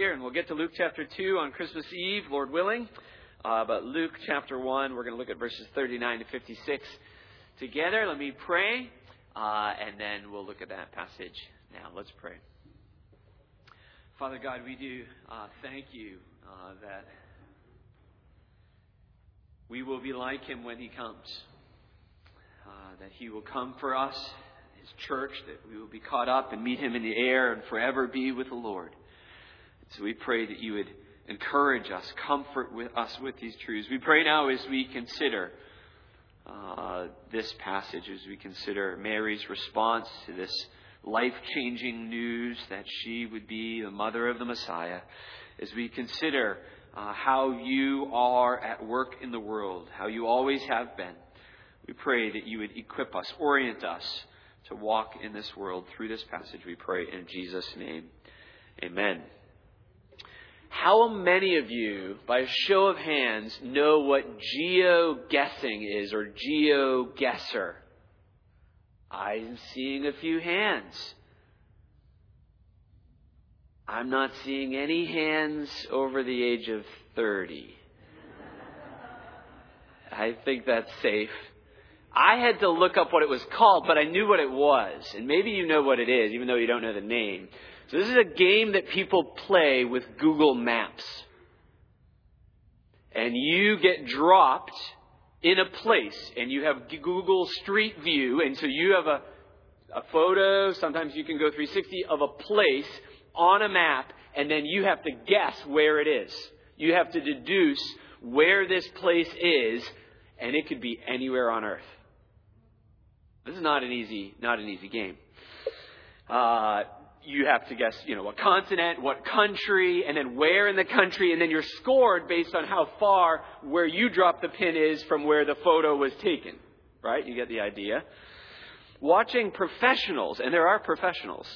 here, and we'll get to Luke chapter 2 on Christmas Eve, Lord willing. Uh, but Luke chapter 1, we're going to look at verses 39 to 56 together. Let me pray, uh, and then we'll look at that passage now. Let's pray. Father God, we do uh, thank you uh, that we will be like him when he comes, uh, that he will come for us, his church, that we will be caught up and meet him in the air and forever be with the Lord. So we pray that you would encourage us, comfort with us with these truths. We pray now as we consider uh, this passage, as we consider Mary's response to this life changing news that she would be the mother of the Messiah, as we consider uh, how you are at work in the world, how you always have been. We pray that you would equip us, orient us to walk in this world through this passage. We pray in Jesus' name. Amen. How many of you, by a show of hands, know what geo-guessing is or GeoGuessr? I'm seeing a few hands. I'm not seeing any hands over the age of 30. I think that's safe. I had to look up what it was called, but I knew what it was. And maybe you know what it is, even though you don't know the name. So this is a game that people play with Google Maps. And you get dropped in a place and you have Google Street View and so you have a, a photo, sometimes you can go 360 of a place on a map and then you have to guess where it is. You have to deduce where this place is and it could be anywhere on earth. This is not an easy, not an easy game. Uh, you have to guess, you know, what continent, what country, and then where in the country, and then you're scored based on how far where you drop the pin is from where the photo was taken. Right? You get the idea. Watching professionals, and there are professionals,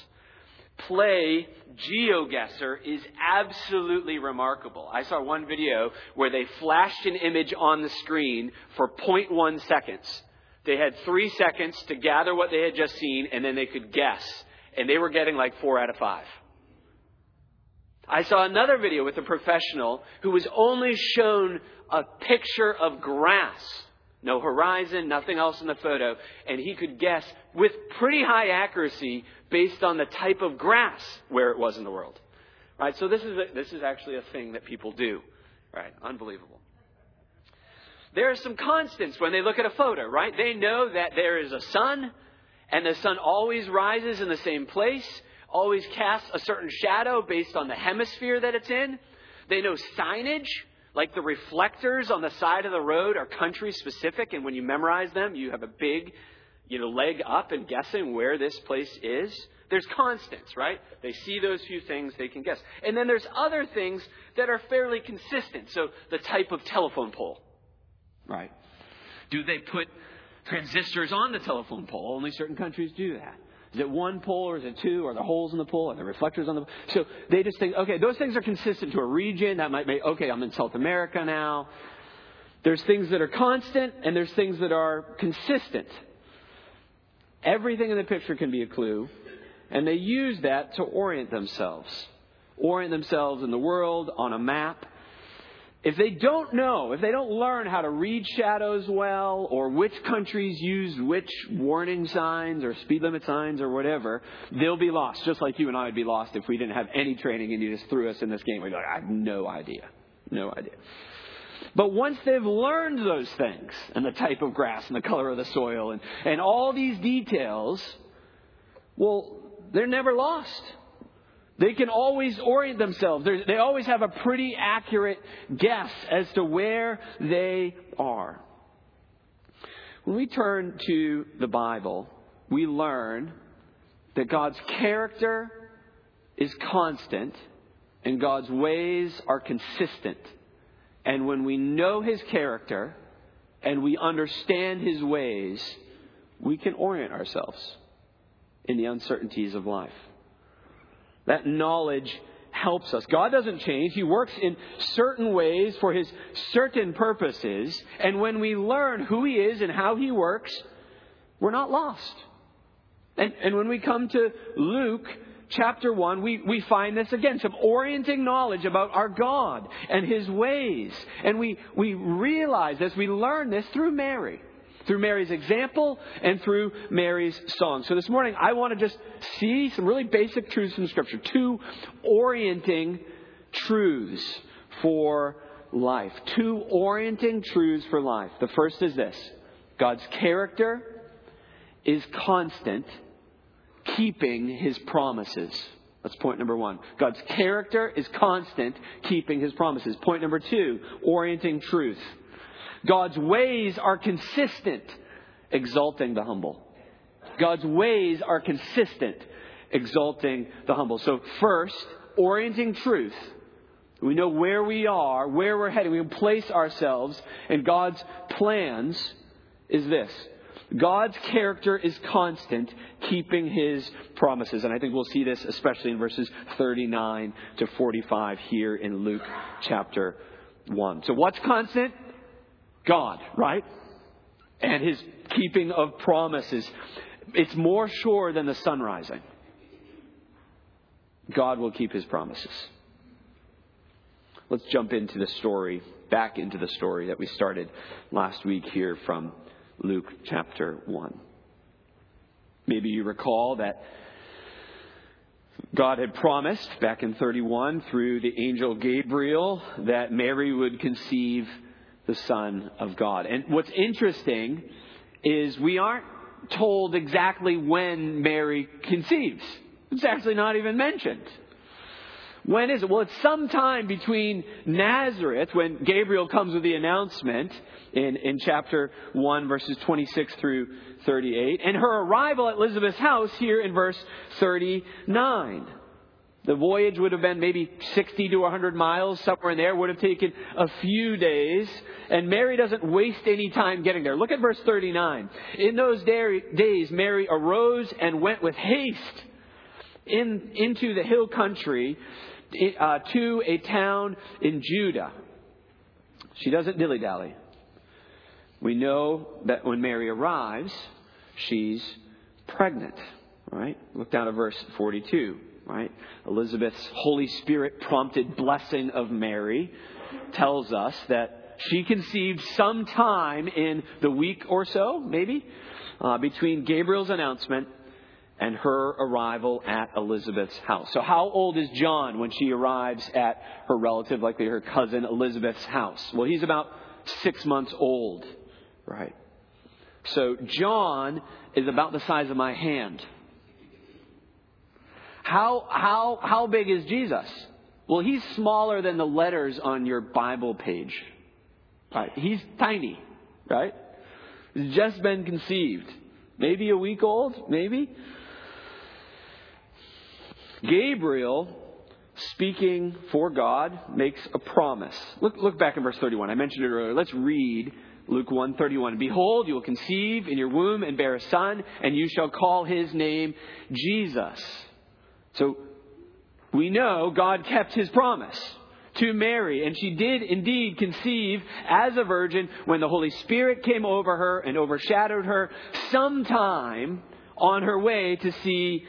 play GeoGuessr is absolutely remarkable. I saw one video where they flashed an image on the screen for 0.1 seconds. They had three seconds to gather what they had just seen, and then they could guess and they were getting like four out of five. I saw another video with a professional who was only shown a picture of grass. No horizon, nothing else in the photo. And he could guess with pretty high accuracy based on the type of grass where it was in the world. Right? So this is, a, this is actually a thing that people do. Right? Unbelievable. There are some constants when they look at a photo, right? They know that there is a sun, and the sun always rises in the same place, always casts a certain shadow based on the hemisphere that it's in. They know signage, like the reflectors on the side of the road, are country specific, and when you memorize them, you have a big you know, leg up in guessing where this place is. There's constants, right? They see those few things, they can guess. And then there's other things that are fairly consistent. So the type of telephone pole, right? Do they put transistors on the telephone pole. Only certain countries do that. Is it one pole or is it two? Are there holes in the pole? Are there reflectors on the pole? So they just think, okay, those things are consistent to a region. That might make, okay, I'm in South America now. There's things that are constant and there's things that are consistent. Everything in the picture can be a clue. And they use that to orient themselves. Orient themselves in the world, on a map. If they don't know, if they don't learn how to read shadows well, or which countries use which warning signs or speed limit signs or whatever, they'll be lost. Just like you and I would be lost if we didn't have any training and you just threw us in this game. We'd be like, I have no idea. No idea. But once they've learned those things, and the type of grass and the color of the soil and, and all these details, well, they're never lost. They can always orient themselves. They're, they always have a pretty accurate guess as to where they are. When we turn to the Bible, we learn that God's character is constant and God's ways are consistent. And when we know His character and we understand His ways, we can orient ourselves in the uncertainties of life. That knowledge helps us. God doesn't change. He works in certain ways for His certain purposes. And when we learn who He is and how He works, we're not lost. And, and when we come to Luke chapter 1, we, we find this again, some orienting knowledge about our God and His ways. And we, we realize this, we learn this through Mary through Mary's example and through Mary's song. So this morning, I want to just see some really basic truths from Scripture, two orienting truths for life. Two orienting truths for life. The first is this God's character is constant, keeping his promises. That's point number one. God's character is constant, keeping his promises. Point number two, orienting truth. God's ways are consistent, exalting the humble. God's ways are consistent, exalting the humble. So, first, orienting truth. We know where we are, where we're heading. We can place ourselves, and God's plans is this God's character is constant, keeping his promises. And I think we'll see this especially in verses 39 to 45 here in Luke chapter 1. So, what's constant? God, right? And his keeping of promises. It's more sure than the sun rising. God will keep his promises. Let's jump into the story, back into the story that we started last week here from Luke chapter 1. Maybe you recall that God had promised back in 31 through the angel Gabriel that Mary would conceive the Son of God. And what's interesting is we aren't told exactly when Mary conceives. It's actually not even mentioned. When is it? Well, it's sometime between Nazareth, when Gabriel comes with the announcement in, in chapter 1, verses 26 through 38, and her arrival at Elizabeth's house here in verse 39. The voyage would have been maybe 60 to 100 miles, somewhere in there, would have taken a few days. And Mary doesn't waste any time getting there. Look at verse 39. In those days, Mary arose and went with haste in, into the hill country uh, to a town in Judah. She doesn't dilly dally. We know that when Mary arrives, she's pregnant, right? Look down at verse 42, right? Elizabeth's Holy Spirit prompted blessing of Mary tells us that she conceived sometime in the week or so, maybe, uh, between Gabriel's announcement and her arrival at Elizabeth's house. So, how old is John when she arrives at her relative, likely her cousin Elizabeth's house? Well, he's about six months old, right? So, John is about the size of my hand. How, how, how big is Jesus? Well, he's smaller than the letters on your Bible page. Right? He's tiny, right? He's just been conceived. Maybe a week old, maybe. Gabriel, speaking for God, makes a promise. Look, look back in verse 31. I mentioned it earlier. Let's read Luke 1:31. Behold, you will conceive in your womb and bear a son, and you shall call his name Jesus. So we know God kept his promise to Mary, and she did indeed conceive as a virgin when the Holy Spirit came over her and overshadowed her sometime on her way to see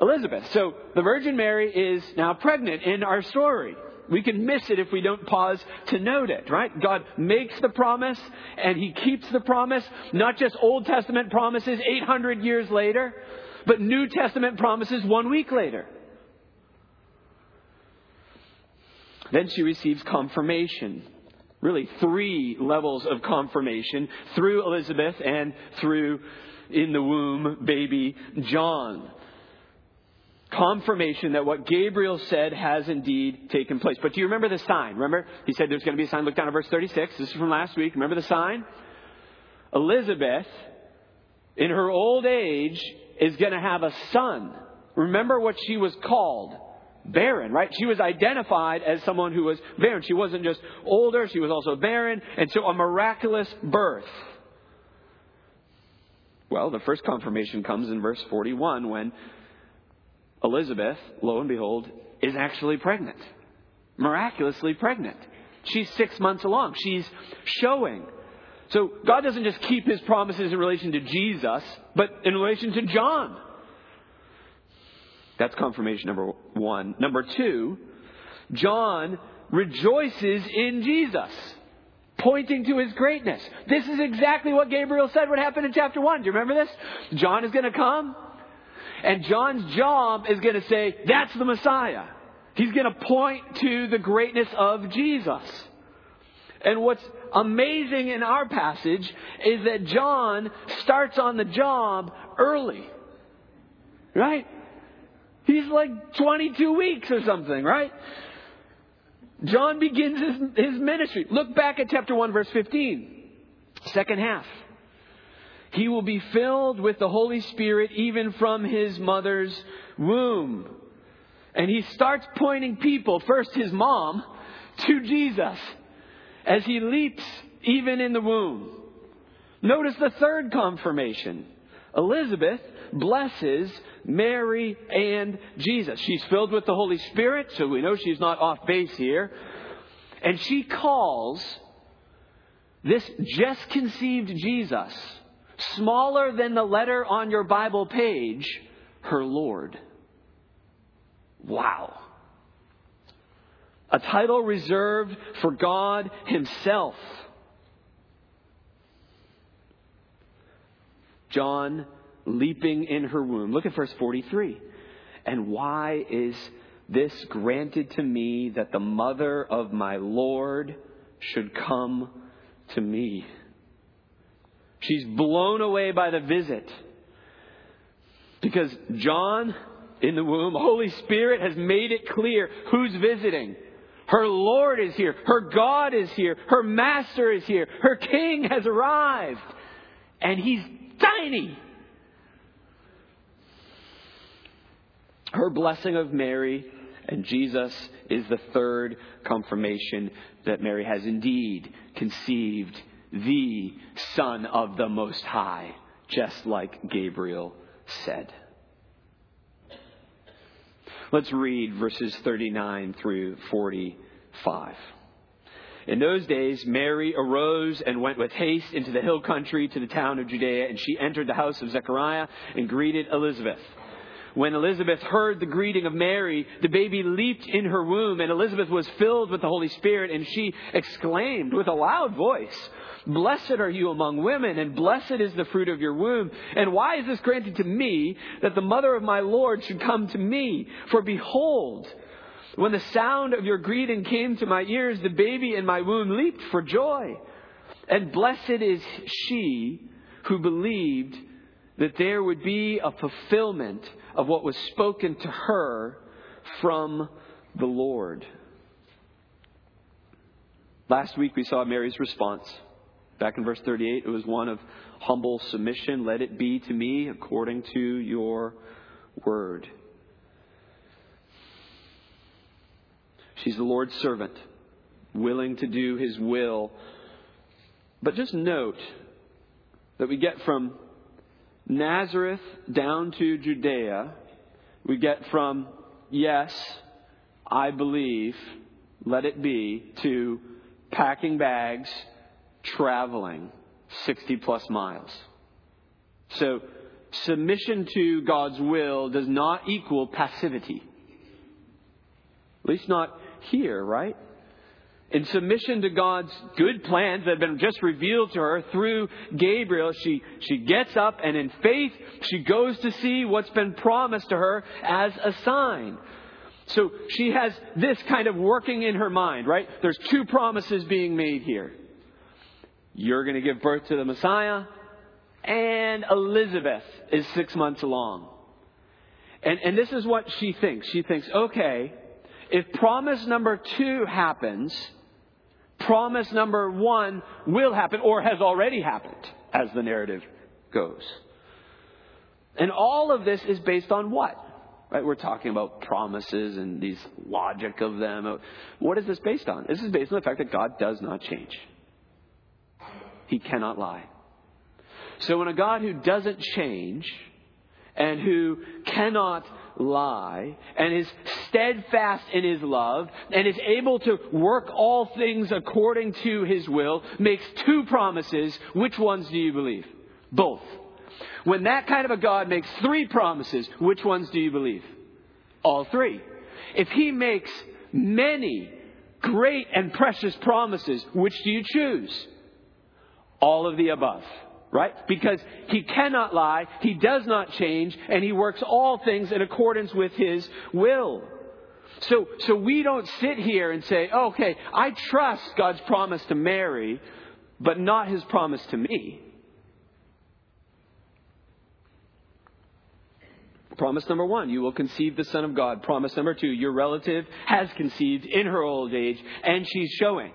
Elizabeth. So the Virgin Mary is now pregnant in our story. We can miss it if we don't pause to note it, right? God makes the promise and He keeps the promise, not just Old Testament promises 800 years later, but New Testament promises one week later. Then she receives confirmation. Really, three levels of confirmation through Elizabeth and through in the womb baby John confirmation that what Gabriel said has indeed taken place. But do you remember the sign? Remember? He said there's going to be a sign. Look down at verse 36. This is from last week. Remember the sign? Elizabeth, in her old age, is going to have a son. Remember what she was called? Barren, right? She was identified as someone who was barren. She wasn't just older, she was also barren, and so a miraculous birth. Well, the first confirmation comes in verse 41 when Elizabeth, lo and behold, is actually pregnant. Miraculously pregnant. She's six months along. She's showing. So God doesn't just keep his promises in relation to Jesus, but in relation to John. That's confirmation number one. Number two, John rejoices in Jesus, pointing to his greatness. This is exactly what Gabriel said would happen in chapter one. Do you remember this? John is going to come, and John's job is going to say, That's the Messiah. He's going to point to the greatness of Jesus. And what's amazing in our passage is that John starts on the job early. Right? He's like 22 weeks or something, right? John begins his, his ministry. Look back at chapter 1, verse 15, second half. He will be filled with the Holy Spirit even from his mother's womb. And he starts pointing people, first his mom, to Jesus as he leaps even in the womb. Notice the third confirmation. Elizabeth blesses Mary and Jesus. She's filled with the Holy Spirit, so we know she's not off base here. And she calls this just conceived Jesus, smaller than the letter on your Bible page, her Lord. Wow. A title reserved for God Himself. John leaping in her womb. Look at verse 43. And why is this granted to me that the mother of my Lord should come to me? She's blown away by the visit. Because John in the womb, Holy Spirit has made it clear who's visiting. Her Lord is here. Her God is here. Her Master is here. Her King has arrived. And he's tiny. Her blessing of Mary and Jesus is the third confirmation that Mary has indeed conceived the Son of the Most High, just like Gabriel said. Let's read verses 39 through 45. In those days, Mary arose and went with haste into the hill country to the town of Judea, and she entered the house of Zechariah and greeted Elizabeth. When Elizabeth heard the greeting of Mary, the baby leaped in her womb, and Elizabeth was filled with the Holy Spirit, and she exclaimed with a loud voice, Blessed are you among women, and blessed is the fruit of your womb. And why is this granted to me, that the mother of my Lord should come to me? For behold, when the sound of your greeting came to my ears, the baby in my womb leaped for joy. And blessed is she who believed that there would be a fulfillment of what was spoken to her from the Lord. Last week we saw Mary's response. Back in verse 38, it was one of humble submission. Let it be to me according to your word. She's the Lord's servant, willing to do his will. But just note that we get from Nazareth down to Judea, we get from yes, I believe, let it be, to packing bags, traveling 60 plus miles. So, submission to God's will does not equal passivity. At least not here, right? In submission to God's good plans that have been just revealed to her through Gabriel, she, she gets up and in faith, she goes to see what's been promised to her as a sign. So she has this kind of working in her mind, right? There's two promises being made here. You're going to give birth to the Messiah, and Elizabeth is six months along. And, and this is what she thinks. She thinks, okay, if promise number two happens, promise number one will happen or has already happened, as the narrative goes. And all of this is based on what? Right? We're talking about promises and these logic of them. What is this based on? This is based on the fact that God does not change. He cannot lie. So when a God who doesn't change and who cannot lie and is steadfast in his love and is able to work all things according to his will, makes two promises. Which ones do you believe? Both. When that kind of a God makes three promises, which ones do you believe? All three. If he makes many great and precious promises, which do you choose? All of the above. Right? Because he cannot lie, he does not change, and he works all things in accordance with his will. So, so we don't sit here and say, okay, I trust God's promise to Mary, but not his promise to me. Promise number one, you will conceive the Son of God. Promise number two, your relative has conceived in her old age, and she's showing.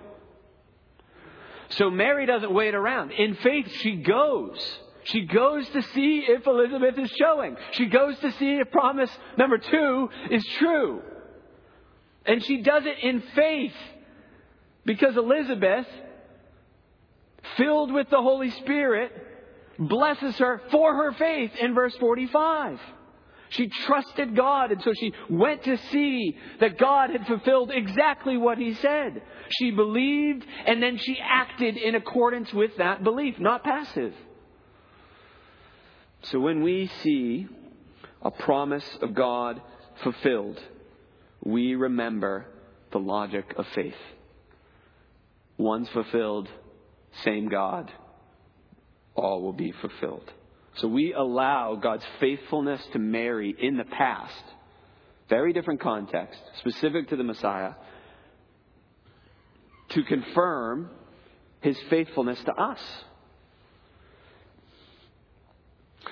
So Mary doesn't wait around. In faith, she goes. She goes to see if Elizabeth is showing. She goes to see if promise number two is true. And she does it in faith because Elizabeth, filled with the Holy Spirit, blesses her for her faith in verse 45. She trusted God, and so she went to see that God had fulfilled exactly what He said. She believed, and then she acted in accordance with that belief, not passive. So when we see a promise of God fulfilled, we remember the logic of faith. One's fulfilled, same God, all will be fulfilled. So we allow God's faithfulness to Mary in the past, very different context, specific to the Messiah, to confirm his faithfulness to us.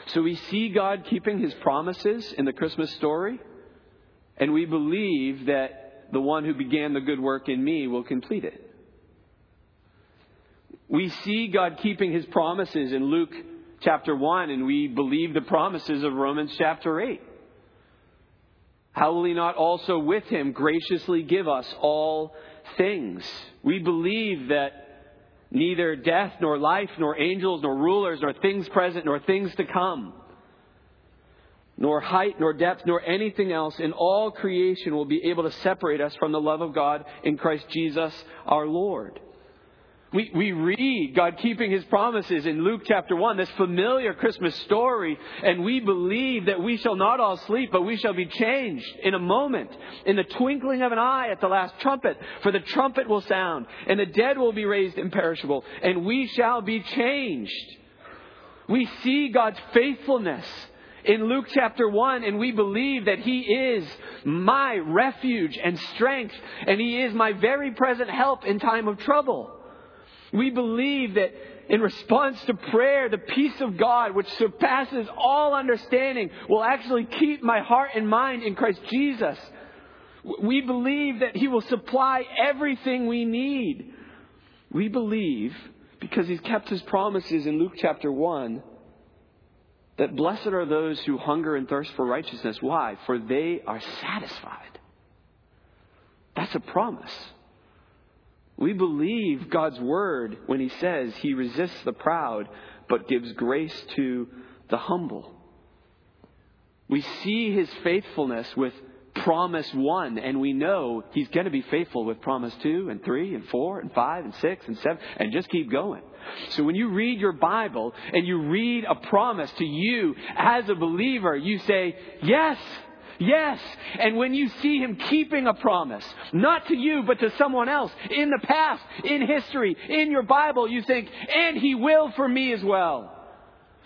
So we see God keeping his promises in the Christmas story, and we believe that the one who began the good work in me will complete it. We see God keeping his promises in Luke chapter 1, and we believe the promises of Romans chapter 8. How will he not also with him graciously give us all things? We believe that neither death, nor life, nor angels, nor rulers, nor things present, nor things to come, nor height, nor depth, nor anything else in all creation will be able to separate us from the love of God in Christ Jesus our Lord. We, we read God keeping his promises in Luke chapter 1, this familiar Christmas story, and we believe that we shall not all sleep, but we shall be changed in a moment, in the twinkling of an eye at the last trumpet. For the trumpet will sound, and the dead will be raised imperishable, and we shall be changed. We see God's faithfulness in Luke chapter 1, and we believe that He is my refuge and strength, and He is my very present help in time of trouble. We believe that in response to prayer, the peace of God, which surpasses all understanding, will actually keep my heart and mind in Christ Jesus. We believe that He will supply everything we need. We believe, because He's kept His promises in Luke chapter 1, that blessed are those who hunger and thirst for righteousness. Why? For they are satisfied. That's a promise. We believe God's word when He says He resists the proud but gives grace to the humble. We see His faithfulness with promise one, and we know He's going to be faithful with promise two, and three, and four, and five, and six, and seven, and just keep going. So when you read your Bible and you read a promise to you as a believer, you say, Yes, Yes. And when you see him keeping a promise, not to you, but to someone else, in the past, in history, in your Bible, you think, and he will for me as well.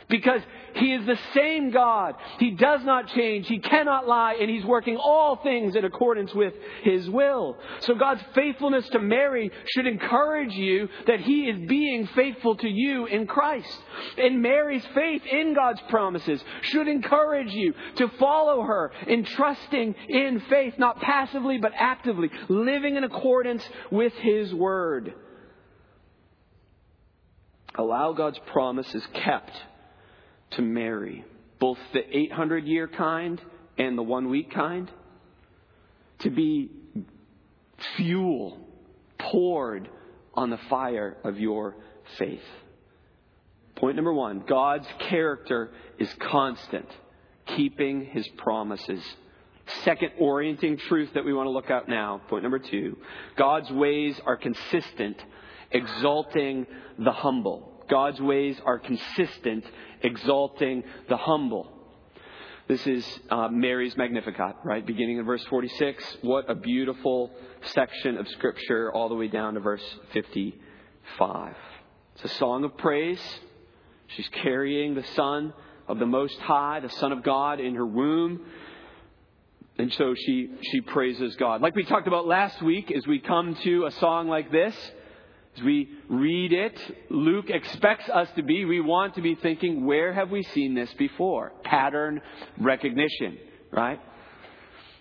Because he is the same God. He does not change. He cannot lie. And He's working all things in accordance with His will. So God's faithfulness to Mary should encourage you that He is being faithful to you in Christ. And Mary's faith in God's promises should encourage you to follow her in trusting in faith, not passively, but actively, living in accordance with His word. Allow God's promises kept to Mary, both the 800 year kind and the one week kind, to be fuel poured on the fire of your faith. Point number one God's character is constant, keeping his promises. Second orienting truth that we want to look at now. Point number two God's ways are consistent, exalting the humble. God's ways are consistent, exalting the humble. This is uh, Mary's Magnificat, right? Beginning in verse 46. What a beautiful section of Scripture, all the way down to verse 55. It's a song of praise. She's carrying the Son of the Most High, the Son of God, in her womb. And so she, she praises God. Like we talked about last week, as we come to a song like this, as we read it, Luke expects us to be, we want to be thinking, where have we seen this before? Pattern recognition, right?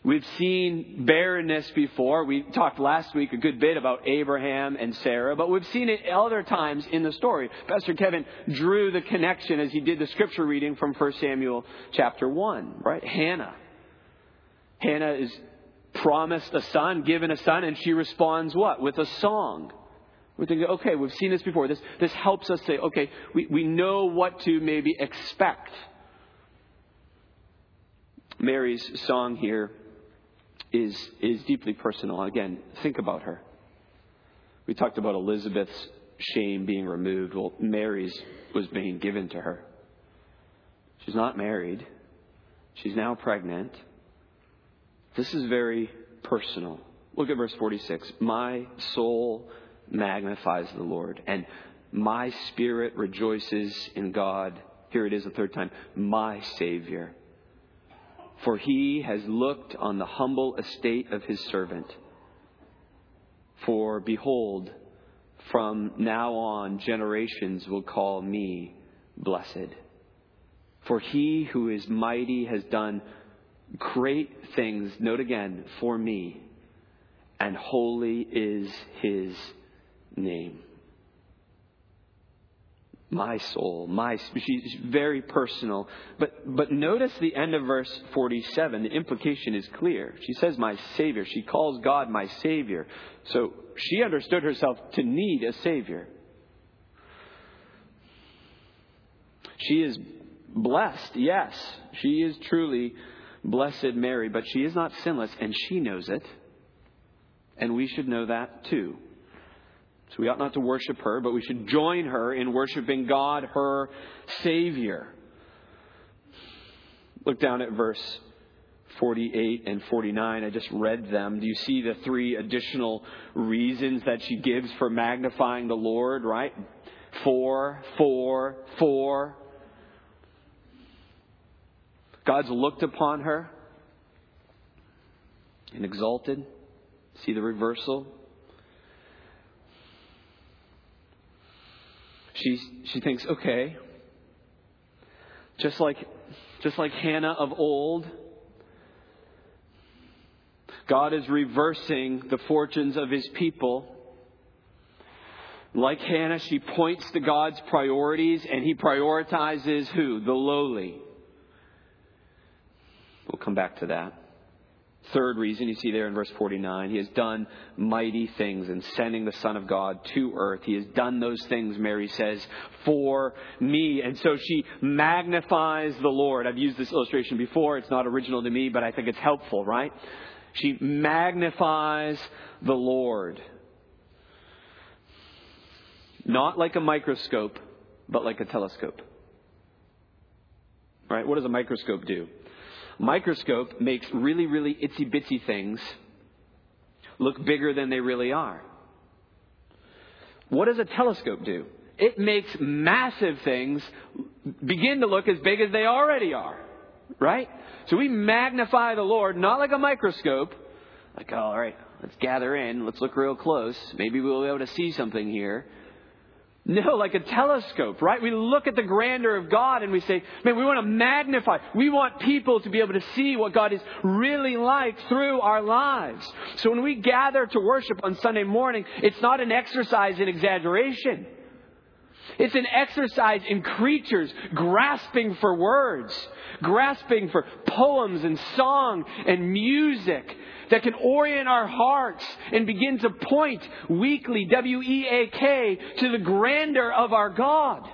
We've seen barrenness before. We talked last week a good bit about Abraham and Sarah, but we've seen it other times in the story. Pastor Kevin drew the connection as he did the scripture reading from 1 Samuel chapter 1, right? Hannah. Hannah is promised a son, given a son, and she responds what? With a song. We're thinking, okay, we've seen this before. This, this helps us say, okay, we, we know what to maybe expect. Mary's song here is, is deeply personal. Again, think about her. We talked about Elizabeth's shame being removed. Well, Mary's was being given to her. She's not married. She's now pregnant. This is very personal. Look at verse 46. My soul magnifies the Lord, and my spirit rejoices in God. Here it is a third time, my Savior. For he has looked on the humble estate of his servant. For behold, from now on generations will call me blessed. For he who is mighty has done great things, note again, for me, and holy is his name. My soul, my she's very personal. But but notice the end of verse 47. The implication is clear. She says my savior. She calls God my savior. So she understood herself to need a savior. She is blessed, yes. She is truly blessed Mary, but she is not sinless and she knows it. And we should know that too. So we ought not to worship her, but we should join her in worshiping God, her Savior. Look down at verse 48 and 49. I just read them. Do you see the three additional reasons that she gives for magnifying the Lord, right? Four, four, four. God's looked upon her and exalted. See the reversal? She, she thinks, okay, just like, just like Hannah of old, God is reversing the fortunes of his people. Like Hannah, she points to God's priorities and he prioritizes who? The lowly. We'll come back to that. Third reason you see there in verse 49, he has done mighty things in sending the Son of God to earth. He has done those things, Mary says, for me. And so she magnifies the Lord. I've used this illustration before. It's not original to me, but I think it's helpful, right? She magnifies the Lord. Not like a microscope, but like a telescope. Right? What does a microscope do? Microscope makes really, really itsy bitsy things look bigger than they really are. What does a telescope do? It makes massive things begin to look as big as they already are. Right? So we magnify the Lord, not like a microscope, like, oh, all right, let's gather in, let's look real close. Maybe we'll be able to see something here. No, like a telescope, right? We look at the grandeur of God and we say, man, we want to magnify. We want people to be able to see what God is really like through our lives. So when we gather to worship on Sunday morning, it's not an exercise in exaggeration. It's an exercise in creatures grasping for words, grasping for poems and song and music that can orient our hearts and begin to point weekly, W E A K, to the grandeur of our God.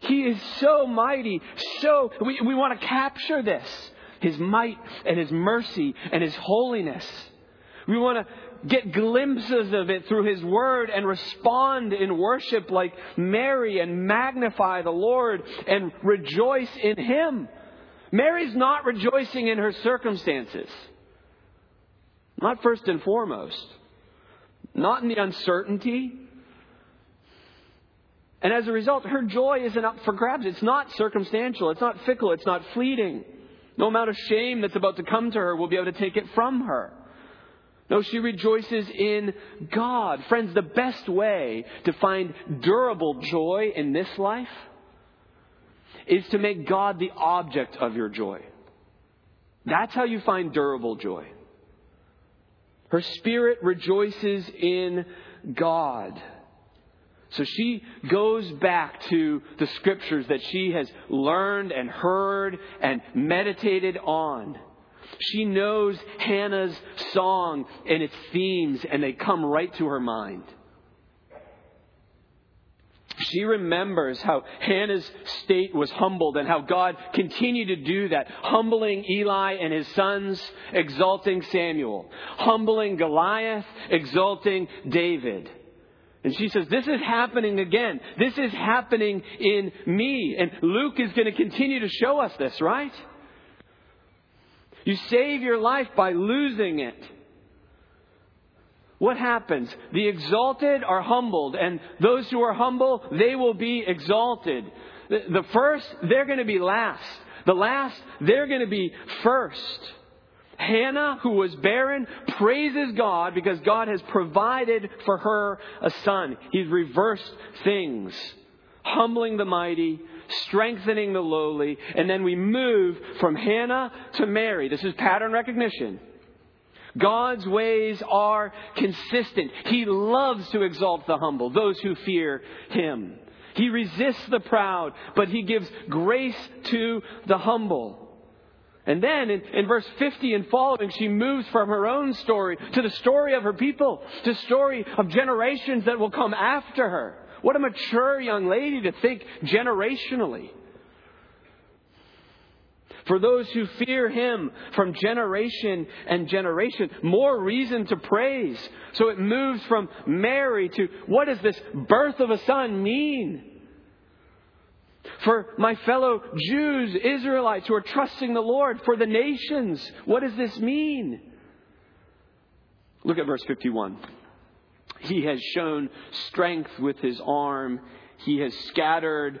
He is so mighty, so, we, we want to capture this. His might and His mercy and His holiness. We want to get glimpses of it through His Word and respond in worship like Mary and magnify the Lord and rejoice in Him. Mary's not rejoicing in her circumstances. Not first and foremost. Not in the uncertainty. And as a result, her joy isn't up for grabs. It's not circumstantial. It's not fickle. It's not fleeting. No amount of shame that's about to come to her will be able to take it from her. No, she rejoices in God. Friends, the best way to find durable joy in this life is to make God the object of your joy. That's how you find durable joy. Her spirit rejoices in God. So she goes back to the scriptures that she has learned and heard and meditated on. She knows Hannah's song and its themes, and they come right to her mind. She remembers how Hannah's state was humbled and how God continued to do that, humbling Eli and his sons, exalting Samuel, humbling Goliath, exalting David. And she says, This is happening again. This is happening in me. And Luke is going to continue to show us this, right? You save your life by losing it. What happens? The exalted are humbled, and those who are humble, they will be exalted. The first, they're going to be last. The last, they're going to be first. Hannah, who was barren, praises God because God has provided for her a son. He's reversed things, humbling the mighty, strengthening the lowly, and then we move from Hannah to Mary. This is pattern recognition. God's ways are consistent. He loves to exalt the humble, those who fear Him. He resists the proud, but He gives grace to the humble. And then in, in, verse 50 and following, she moves from her own story to the story of her people, to story of generations that will come after her. What a mature young lady to think generationally. For those who fear him from generation and generation, more reason to praise. So it moves from Mary to what does this birth of a son mean? For my fellow Jews, Israelites who are trusting the Lord, for the nations, what does this mean? Look at verse 51. He has shown strength with his arm. He has scattered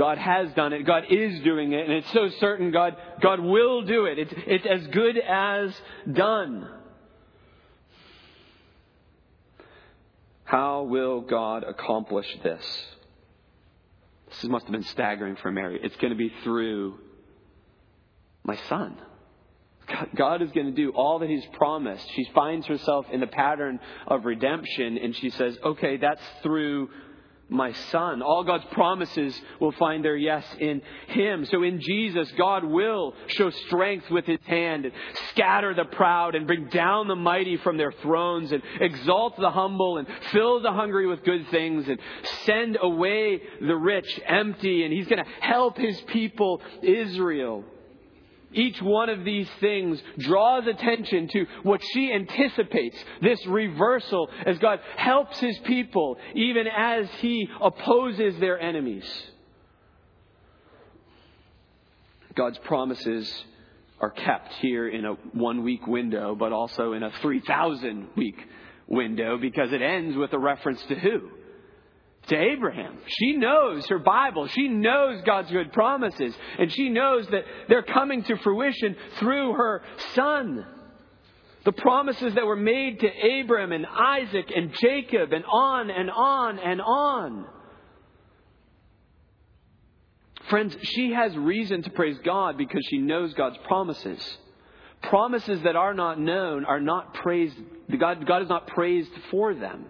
God has done it. God is doing it. And it's so certain God, God will do it. It's, it's as good as done. How will God accomplish this? This must have been staggering for Mary. It's going to be through my son. God is going to do all that He's promised. She finds herself in the pattern of redemption, and she says, Okay, that's through my son. All God's promises will find their yes in him. So in Jesus, God will show strength with his hand and scatter the proud and bring down the mighty from their thrones and exalt the humble and fill the hungry with good things and send away the rich empty. And he's going to help his people, Israel. Each one of these things draws attention to what she anticipates this reversal as God helps his people, even as he opposes their enemies. God's promises are kept here in a one week window, but also in a 3,000 week window because it ends with a reference to who? To Abraham. She knows her Bible. She knows God's good promises. And she knows that they're coming to fruition through her son. The promises that were made to Abraham and Isaac and Jacob and on and on and on. Friends, she has reason to praise God because she knows God's promises. Promises that are not known are not praised. God, God is not praised for them.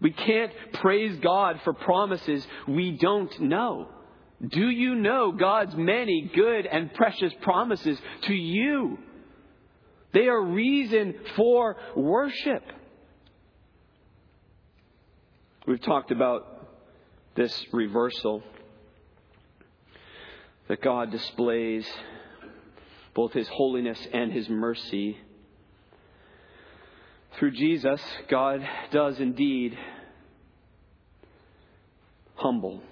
We can't praise God for promises we don't know. Do you know God's many good and precious promises to you? They are reason for worship. We've talked about this reversal that God displays both His holiness and His mercy. Through Jesus, God does indeed humble.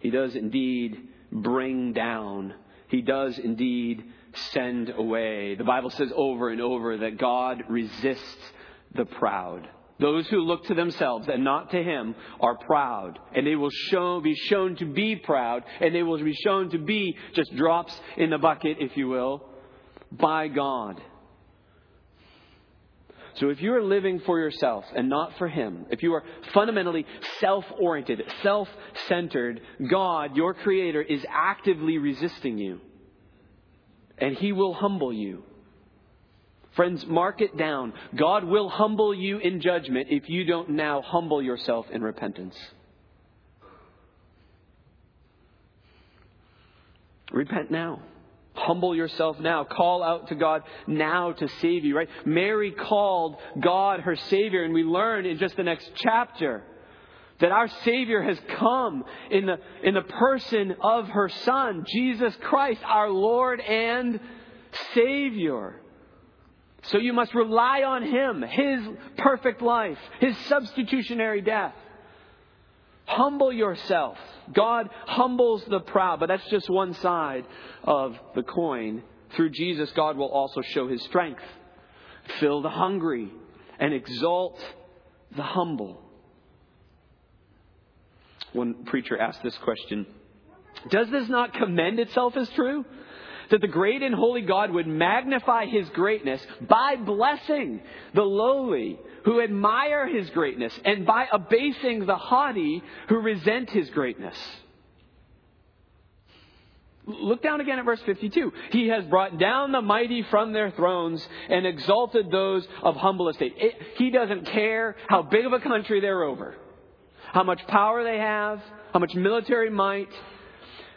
He does indeed bring down. He does indeed send away. The Bible says over and over that God resists the proud. Those who look to themselves and not to Him are proud, and they will show, be shown to be proud, and they will be shown to be just drops in the bucket, if you will, by God. So if you are living for yourself and not for Him, if you are fundamentally self oriented, self centered, God, your Creator, is actively resisting you. And He will humble you. Friends, mark it down. God will humble you in judgment if you don't now humble yourself in repentance. Repent now. Humble yourself now. Call out to God now to save you, right? Mary called God her Savior, and we learn in just the next chapter that our Savior has come in the, in the person of her Son, Jesus Christ, our Lord and Savior. So you must rely on Him, His perfect life, His substitutionary death. Humble yourself. God humbles the proud, but that's just one side of the coin. Through Jesus, God will also show his strength, fill the hungry, and exalt the humble. One preacher asked this question Does this not commend itself as true? That the great and holy God would magnify his greatness by blessing the lowly who admire his greatness and by abasing the haughty who resent his greatness. Look down again at verse 52. He has brought down the mighty from their thrones and exalted those of humble estate. It, he doesn't care how big of a country they're over, how much power they have, how much military might.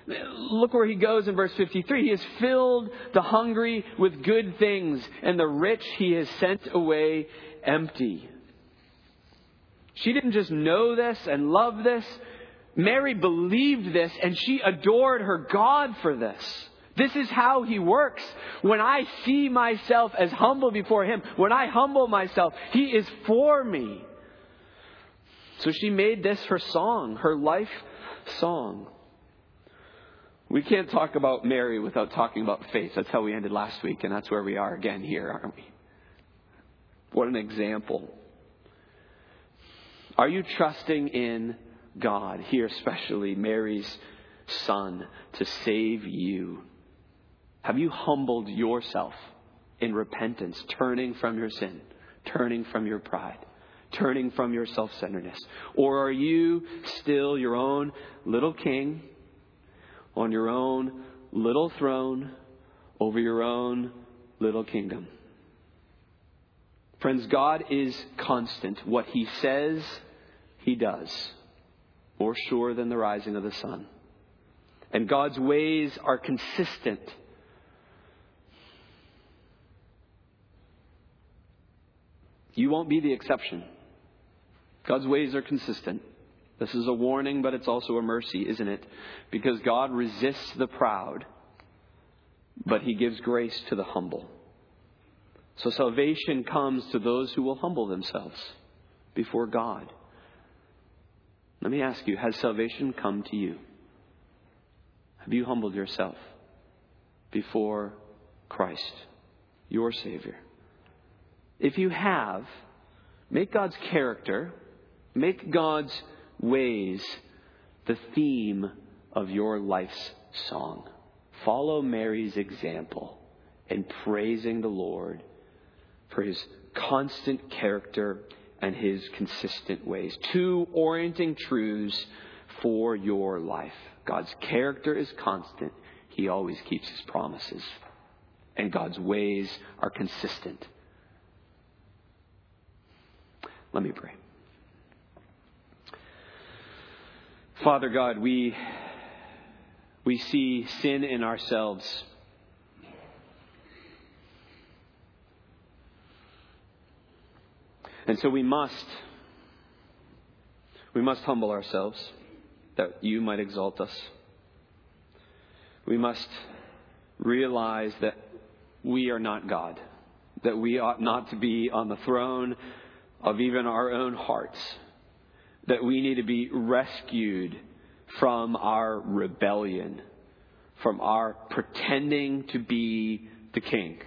Look where he goes in verse 53. He has filled the hungry with good things, and the rich he has sent away empty. She didn't just know this and love this. Mary believed this and she adored her God for this. This is how he works. When I see myself as humble before him, when I humble myself, he is for me. So she made this her song, her life song. We can't talk about Mary without talking about faith. That's how we ended last week, and that's where we are again here, aren't we? What an example. Are you trusting in God, here especially Mary's son, to save you? Have you humbled yourself in repentance, turning from your sin, turning from your pride, turning from your self centeredness? Or are you still your own little king on your own little throne over your own little kingdom? Friends, God is constant. What He says, He does. More sure than the rising of the sun. And God's ways are consistent. You won't be the exception. God's ways are consistent. This is a warning, but it's also a mercy, isn't it? Because God resists the proud, but He gives grace to the humble. So salvation comes to those who will humble themselves before God. Let me ask you has salvation come to you? Have you humbled yourself before Christ, your Savior? If you have, make God's character, make God's ways the theme of your life's song. Follow Mary's example in praising the Lord for his constant character and his consistent ways. Two orienting truths for your life. God's character is constant. He always keeps his promises. And God's ways are consistent. Let me pray. Father God, we, we see sin in ourselves. And so we must we must humble ourselves that you might exalt us. We must realize that we are not God, that we ought not to be on the throne of even our own hearts that we need to be rescued from our rebellion, from our pretending to be the king.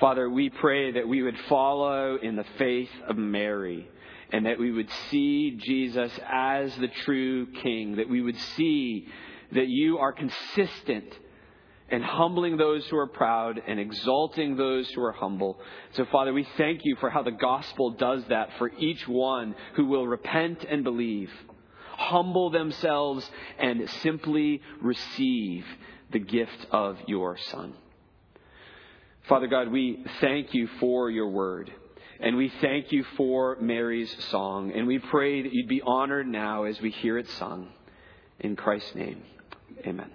Father, we pray that we would follow in the faith of Mary and that we would see Jesus as the true king, that we would see that you are consistent and humbling those who are proud and exalting those who are humble. So, Father, we thank you for how the gospel does that for each one who will repent and believe, humble themselves, and simply receive the gift of your Son. Father God, we thank you for your word. And we thank you for Mary's song. And we pray that you'd be honored now as we hear it sung. In Christ's name, amen.